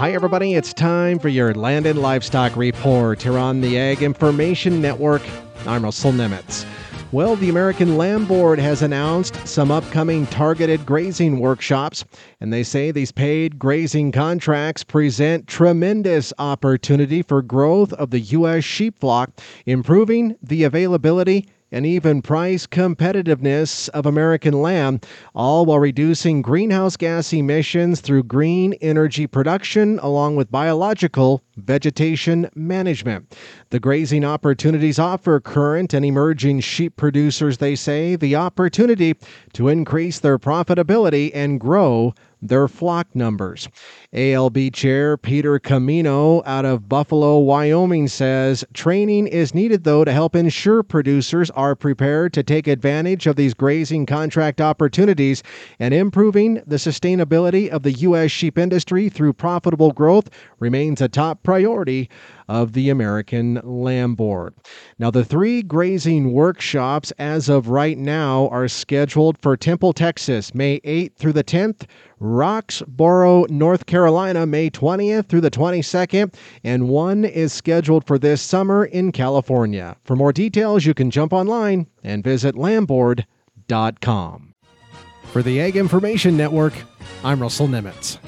Hi, everybody. It's time for your Land and Livestock Report here on the Ag Information Network. I'm Russell Nemetz. Well, the American Lamb Board has announced some upcoming targeted grazing workshops, and they say these paid grazing contracts present tremendous opportunity for growth of the U.S. sheep flock, improving the availability and even price competitiveness of American lamb, all while reducing greenhouse gas emissions through green energy production along with biological vegetation management. The grazing opportunities offer current and emerging sheep producers, they say, the opportunity to increase their profitability and grow their flock numbers. ALB Chair Peter Camino out of Buffalo, Wyoming says training is needed, though, to help ensure producers are prepared to take advantage of these grazing contract opportunities and improving the sustainability of the U.S. sheep industry through profitable growth remains a top priority of the American Lamb Board. Now, the three grazing workshops as of right now are scheduled for Temple, Texas, May 8th through the 10th, Roxboro, North Carolina, May 20th through the 22nd, and one is scheduled for this summer in California. For more details, you can jump online and visit lambboard.com. For the Ag Information Network, I'm Russell Nemetz.